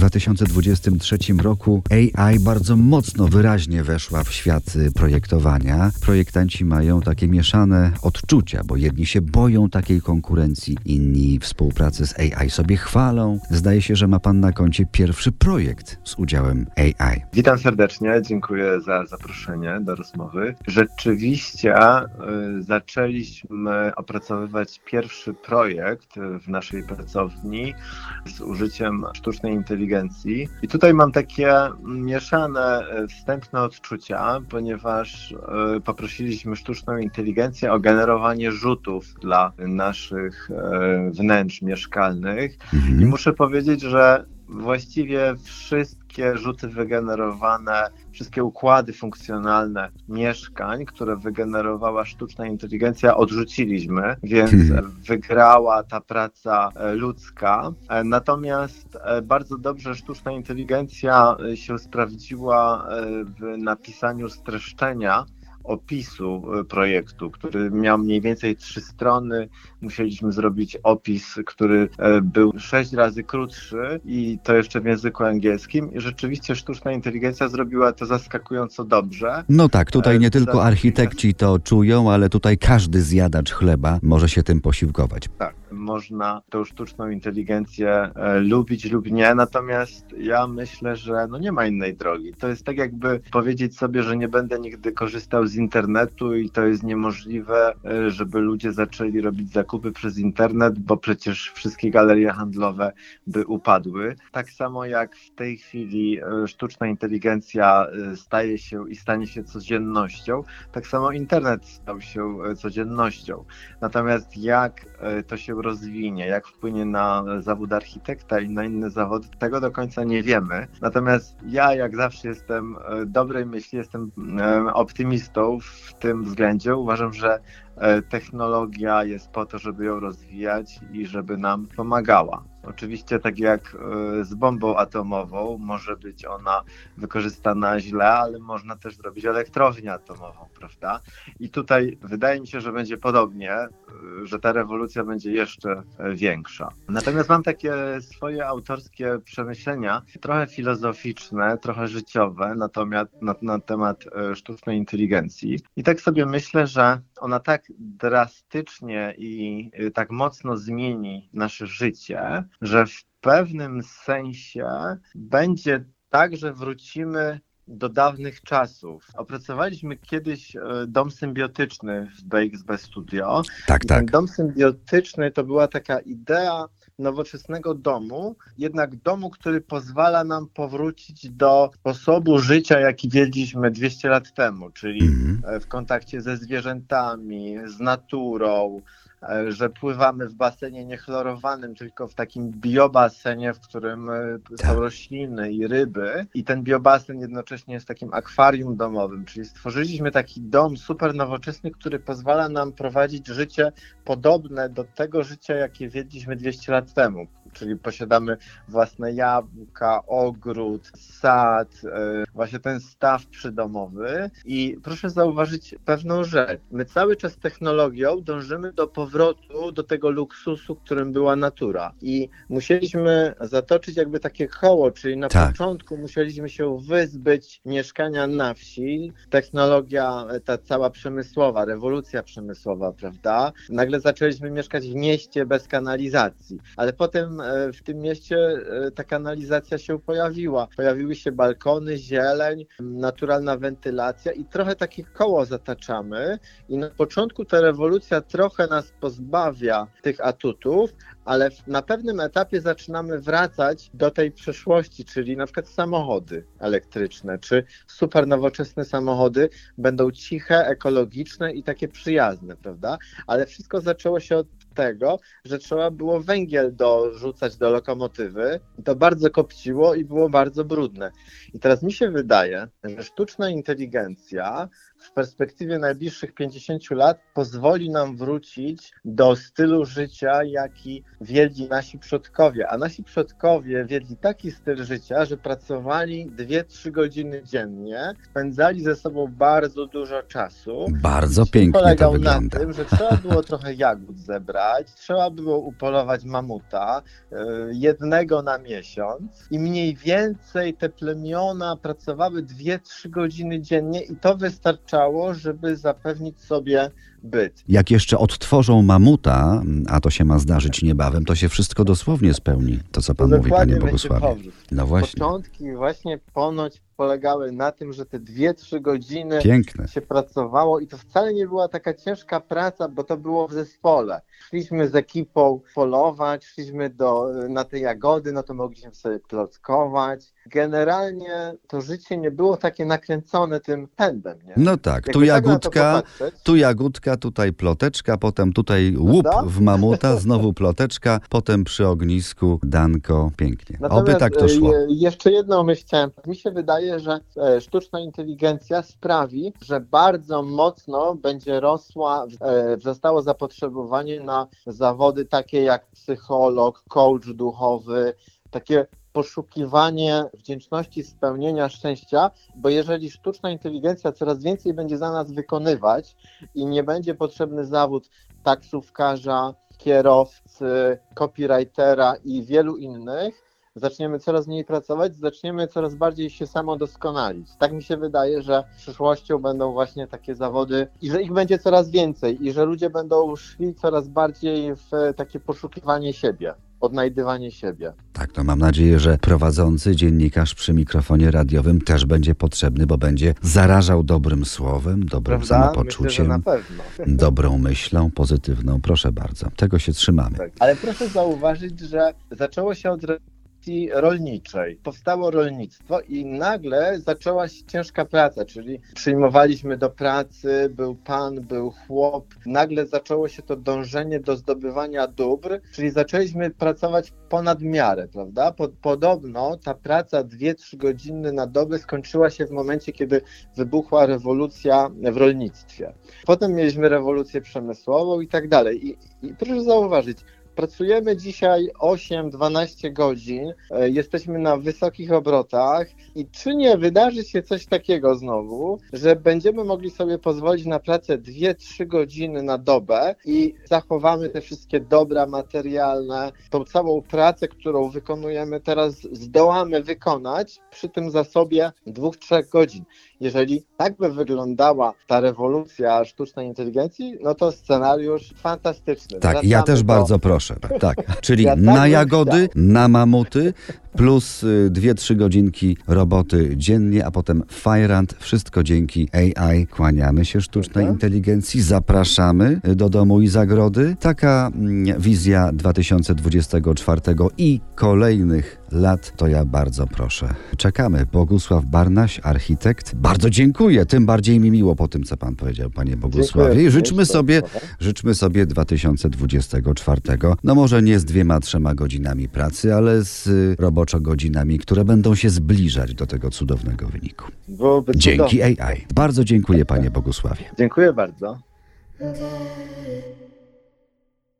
2023 roku AI bardzo mocno, wyraźnie weszła w świat y, projektowania. Projektanci mają takie mieszane odczucia, bo jedni się boją takiej konkurencji, inni współpracy z AI sobie chwalą. Zdaje się, że ma pan na koncie pierwszy projekt z udziałem AI. Witam serdecznie, dziękuję za zaproszenie do rozmowy. Rzeczywiście y, zaczęliśmy opracowywać pierwszy projekt w naszej pracowni z użyciem sztucznej inteligencji. I tutaj mam takie mieszane e, wstępne odczucia, ponieważ e, poprosiliśmy sztuczną inteligencję o generowanie rzutów dla naszych e, wnętrz mieszkalnych. Mhm. I muszę powiedzieć, że właściwie wszystkie rzuty wygenerowane, wszystkie układy funkcjonalne mieszkań, które wygenerowała sztuczna inteligencja, odrzuciliśmy, więc Hmm. wygrała ta praca e, ludzka. E, Natomiast e, bardzo dobrze sztuczna inteligencja się sprawdziła w napisaniu streszczenia opisu e, projektu, który miał mniej więcej trzy strony. Musieliśmy zrobić opis, który e, był sześć razy krótszy i to jeszcze w języku angielskim. I rzeczywiście sztuczna inteligencja zrobiła to zaskakująco dobrze. No tak, tutaj nie E, tylko za- architekci to czują, ale tutaj każdy zjadacz chleba może się tym posiłkować. Tak, można tą sztuczną inteligencję e, lubić lub nie, natomiast ja myślę, że no nie ma innej drogi. To jest tak jakby powiedzieć sobie, że nie będę nigdy korzystał z internetu i to jest niemożliwe, e, żeby ludzie zaczęli robić zakupy przez internet, bo przecież wszystkie galerie handlowe by upadły. Tak samo jak w tej chwili e, sztuczna inteligencja staje się i stanie się codziennością, tak samo internet stał się codziennością. Natomiast jak to się rozwinie, jak wpłynie na zawód architekta i na inne zawody, tego do końca nie wiemy. Natomiast ja, jak zawsze, jestem e, dobrej myśli, jestem optymistą w tym względzie. Uważam, że e, technologia jest po to, żeby ją rozwijać i żeby nam pomagała. Oczywiście, tak jak e, z bombą atomową, może być ona wykorzystana źle, ale można też zrobić elektrownię atomową, prawda? I tutaj wydaje mi się, że będzie podobnie, y, że ta rewolucja będzie jeszcze e, większa. Natomiast mam takie swoje autorskie przemyślenia, trochę filozoficzne, trochę życiowe, natomiast na, na temat e, sztucznej inteligencji. I tak sobie myślę, że ona tak drastycznie i tak mocno zmieni nasze życie, że w pewnym sensie będzie tak, że wrócimy do dawnych czasów. Opracowaliśmy kiedyś e, dom symbiotyczny w BXB Studio. Tak, ten tak. dom symbiotyczny to była taka idea nowoczesnego domu, jednak domu, który pozwala nam powrócić do sposobu życia, jaki wiedzieliśmy 200 lat temu, czyli Mhm. e, w kontakcie ze zwierzętami, z naturą, że pływamy w basenie niechlorowanym, tylko w takim biobasenie, w którym e, Tak. są rośliny i ryby. I ten biobasen jednocześnie jest takim akwarium domowym, czyli stworzyliśmy taki dom super nowoczesny, który pozwala nam prowadzić życie podobne do tego życia, jakie wiedliśmy 200 lat temu. Czyli posiadamy własne jabłka, ogród, sad, e, właśnie ten staw przydomowy. I proszę zauważyć pewną rzecz. My cały czas technologią dążymy do powrotu do tego luksusu, którym była natura. I musieliśmy zatoczyć jakby takie koło, czyli na Tak. początku musieliśmy się wyzbyć mieszkania na wsi. Technologia, e, ta cała przemysłowa, rewolucja przemysłowa, prawda? Nagle zaczęliśmy mieszkać w mieście bez kanalizacji, ale potem e, w tym mieście e, ta kanalizacja się pojawiła. Pojawiły się balkony, zieleń, naturalna wentylacja i trochę takie koło zataczamy. I na początku ta rewolucja trochę nas pozbawia tych atutów, ale na pewnym etapie zaczynamy wracać do tej przeszłości, czyli na przykład samochody elektryczne, czy super nowoczesne samochody będą ciche, ekologiczne i takie przyjazne, prawda? Ale wszystko zaczęło się od tego, że trzeba było węgiel dorzucać do lokomotywy. To bardzo kopciło i było bardzo brudne. I teraz mi się wydaje, że sztuczna inteligencja w perspektywie najbliższych 50 lat pozwoli nam wrócić do stylu życia, jaki wiedli nasi przodkowie. A nasi przodkowie wiedli taki styl życia, że pracowali 2-3 godziny dziennie, spędzali ze sobą bardzo dużo czasu. Bardzo pięknie to polegał wygląda. na tym, że trzeba było trochę jagód zebrać, trzeba było upolować mamuta, y, jednego na miesiąc i mniej więcej te plemiona pracowały 2-3 godziny dziennie i to wystarczało, żeby zapewnić sobie byt. Jak jeszcze odtworzą mamuta, a to się ma zdarzyć niebawem, to się wszystko dosłownie spełni, to co pan mówi, panie Bogusławie. No właśnie, Początki właśnie ponoć polegały na tym, że te 2-3 godziny piękne. się pracowało i to wcale nie była taka ciężka praca, bo to było w zespole. Szliśmy z ekipą polować, szliśmy do, na te jagody, no to mogliśmy sobie klockować. Generalnie to życie nie było takie nakręcone tym pędem, nie? No tak, tu tak jagódka, tu jagódka, tutaj ploteczka, potem tutaj łup Prawda? w mamuta, znowu ploteczka, potem przy ognisku danko, pięknie. Oby Natomiast, tak to e, szło. je- Jeszcze jedną myśl chciałem. Mi się wydaje, że e, sztuczna inteligencja sprawi, że bardzo mocno będzie rosła, e, wzrastało zapotrzebowanie na zawody takie jak psycholog, coach duchowy, takie poszukiwanie wdzięczności, spełnienia szczęścia, bo jeżeli sztuczna inteligencja coraz więcej będzie za nas wykonywać i nie będzie potrzebny zawód taksówkarza, kierowcy, copywritera i wielu innych, zaczniemy coraz mniej pracować, zaczniemy coraz bardziej się samodoskonalić. Tak mi się wydaje, że przyszłością będą właśnie takie zawody i że ich będzie coraz więcej i że ludzie będą szli coraz bardziej w takie poszukiwanie siebie, odnajdywanie siebie. Tak, to mam nadzieję, że prowadzący dziennikarz przy mikrofonie radiowym też będzie potrzebny, bo będzie zarażał dobrym słowem, dobrym Prawda? Myślę, samopoczuciem, pewno. dobrą myślą, pozytywną. Proszę bardzo, tego się trzymamy. Tak. Ale proszę zauważyć, że zaczęło się od rewolucji rolniczej. Powstało rolnictwo i nagle zaczęła się ciężka praca, czyli przyjmowaliśmy do pracy, był pan, był chłop. Nagle zaczęło się to dążenie do zdobywania dóbr, czyli zaczęliśmy pracować ponad miarę, prawda? Po, podobno ta praca 2-3 godziny na dobę skończyła się w momencie, kiedy wybuchła rewolucja w rolnictwie. Potem mieliśmy rewolucję przemysłową i tak dalej. I, i proszę zauważyć, Pracujemy dzisiaj 8-12 godzin, e, jesteśmy na wysokich obrotach i czy nie wydarzy się coś takiego znowu, że będziemy mogli sobie pozwolić na pracę 2-3 godziny na dobę i zachowamy te wszystkie dobra materialne, tą całą pracę, którą wykonujemy teraz, zdołamy wykonać przy tym zasobie 2-3 godzin. Jeżeli tak by wyglądała ta rewolucja sztucznej inteligencji, no to scenariusz fantastyczny. Tak, ja też do- bardzo proszę. Tak, czyli Ja tak na jagody, chciał. na mamuty, plus 2-3 godzinki roboty dziennie, a potem fajrant. Wszystko dzięki AI. Kłaniamy się sztucznej Mhm. inteligencji, zapraszamy do domu i zagrody. Taka mm, wizja 2024 i kolejnych lat, to ja bardzo proszę. Czekamy. Bogusław Barnaś, architekt. Bardzo dziękuję, tym bardziej mi miło po tym, co pan powiedział, panie Bogusławie. I Dziękuję. życzmy sobie. Życzmy sobie 2024. No może nie z dwiema, trzema godzinami pracy, ale z y, roboczo godzinami, które będą się zbliżać do tego cudownego wyniku. Byłoby Dzięki. AI. Bardzo dziękuję panie Bogusławie. Dziękuję bardzo.